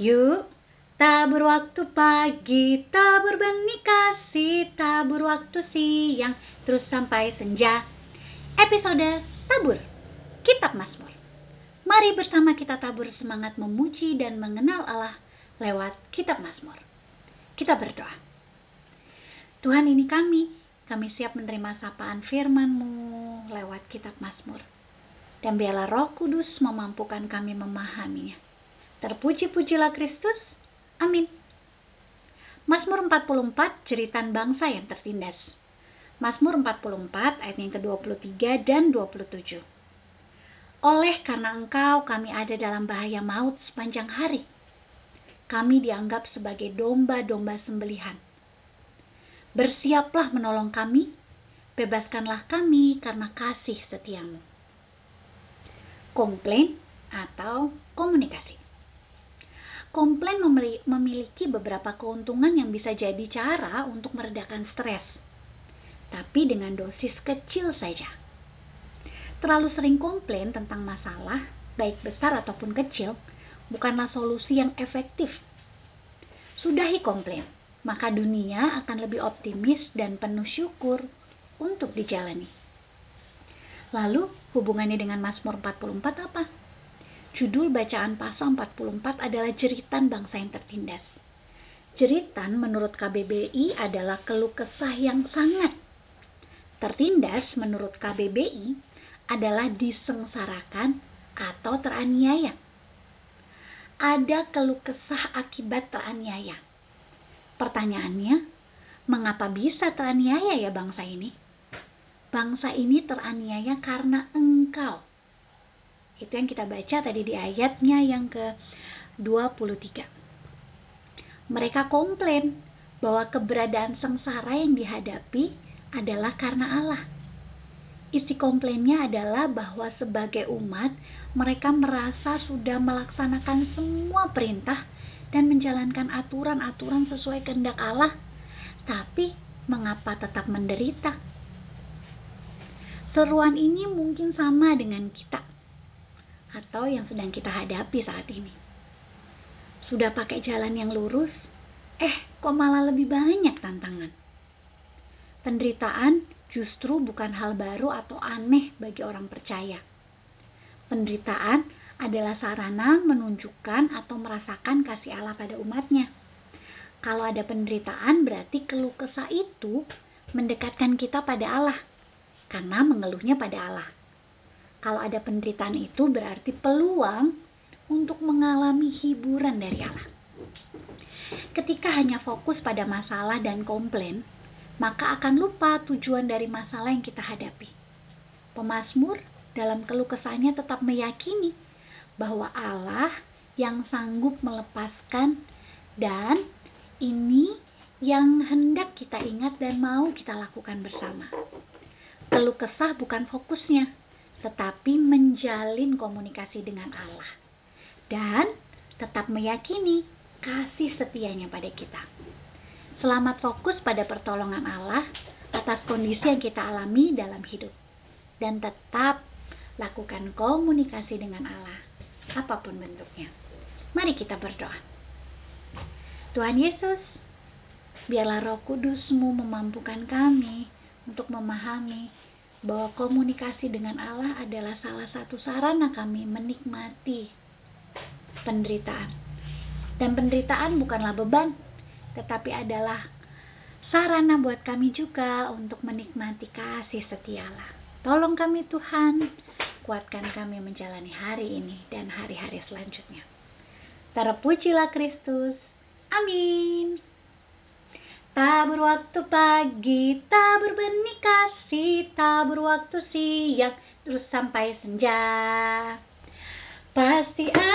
Yuk, tabur waktu pagi, tabur benih kasih, tabur waktu siang, terus sampai senja. Episode Tabur, Kitab Mazmur. Mari bersama kita tabur semangat memuji dan mengenal Allah lewat Kitab Mazmur. Kita berdoa. Tuhan ini kami, kami siap menerima sapaan firman-Mu lewat Kitab Mazmur. Dan biarlah roh kudus memampukan kami memahaminya Terpuji-pujilah Kristus. Amin. Mazmur 44 jeritan bangsa yang tertindas. Mazmur 44 ayat yang ke-23 dan 27. Oleh karena engkau kami ada dalam bahaya maut sepanjang hari. Kami dianggap sebagai domba-domba sembelihan. Bersiaplah menolong kami, bebaskanlah kami karena kasih setiamu. Komplain atau komunikasi komplain memiliki beberapa keuntungan yang bisa jadi cara untuk meredakan stres, tapi dengan dosis kecil saja. Terlalu sering komplain tentang masalah, baik besar ataupun kecil, bukanlah solusi yang efektif. Sudahi komplain, maka dunia akan lebih optimis dan penuh syukur untuk dijalani. Lalu, hubungannya dengan Mazmur 44 apa? Judul bacaan pasal 44 adalah jeritan bangsa yang tertindas. Jeritan menurut KBBI adalah keluh kesah yang sangat. Tertindas menurut KBBI adalah disengsarakan atau teraniaya. Ada keluh kesah akibat teraniaya. Pertanyaannya, mengapa bisa teraniaya ya bangsa ini? Bangsa ini teraniaya karena engkau itu yang kita baca tadi di ayatnya yang ke-23. Mereka komplain bahwa keberadaan sengsara yang dihadapi adalah karena Allah. Isi komplainnya adalah bahwa sebagai umat mereka merasa sudah melaksanakan semua perintah dan menjalankan aturan-aturan sesuai kehendak Allah, tapi mengapa tetap menderita? Seruan ini mungkin sama dengan kita atau yang sedang kita hadapi saat ini. Sudah pakai jalan yang lurus, eh kok malah lebih banyak tantangan. Penderitaan justru bukan hal baru atau aneh bagi orang percaya. Penderitaan adalah sarana menunjukkan atau merasakan kasih Allah pada umatnya. Kalau ada penderitaan berarti keluh kesah itu mendekatkan kita pada Allah karena mengeluhnya pada Allah kalau ada penderitaan itu berarti peluang untuk mengalami hiburan dari Allah. Ketika hanya fokus pada masalah dan komplain, maka akan lupa tujuan dari masalah yang kita hadapi. Pemasmur dalam keluh kesahnya tetap meyakini bahwa Allah yang sanggup melepaskan dan ini yang hendak kita ingat dan mau kita lakukan bersama. Keluh kesah bukan fokusnya, tetapi menjalin komunikasi dengan Allah dan tetap meyakini kasih setianya pada kita. Selamat fokus pada pertolongan Allah atas kondisi yang kita alami dalam hidup dan tetap lakukan komunikasi dengan Allah apa pun bentuknya. Mari kita berdoa. Tuhan Yesus, biarlah roh kudusmu memampukan kami untuk memahami bahwa komunikasi dengan Allah adalah salah satu sarana kami menikmati penderitaan. Dan penderitaan bukanlah beban, tetapi adalah sarana buat kami juga untuk menikmati kasih setia Allah. Tolong kami Tuhan, kuatkan kami menjalani hari ini dan hari-hari selanjutnya. Terpujilah Kristus. Amin. Tabur waktu pagi, tabur benih kasih, tabur waktu siang, terus sampai senja. Pasti ada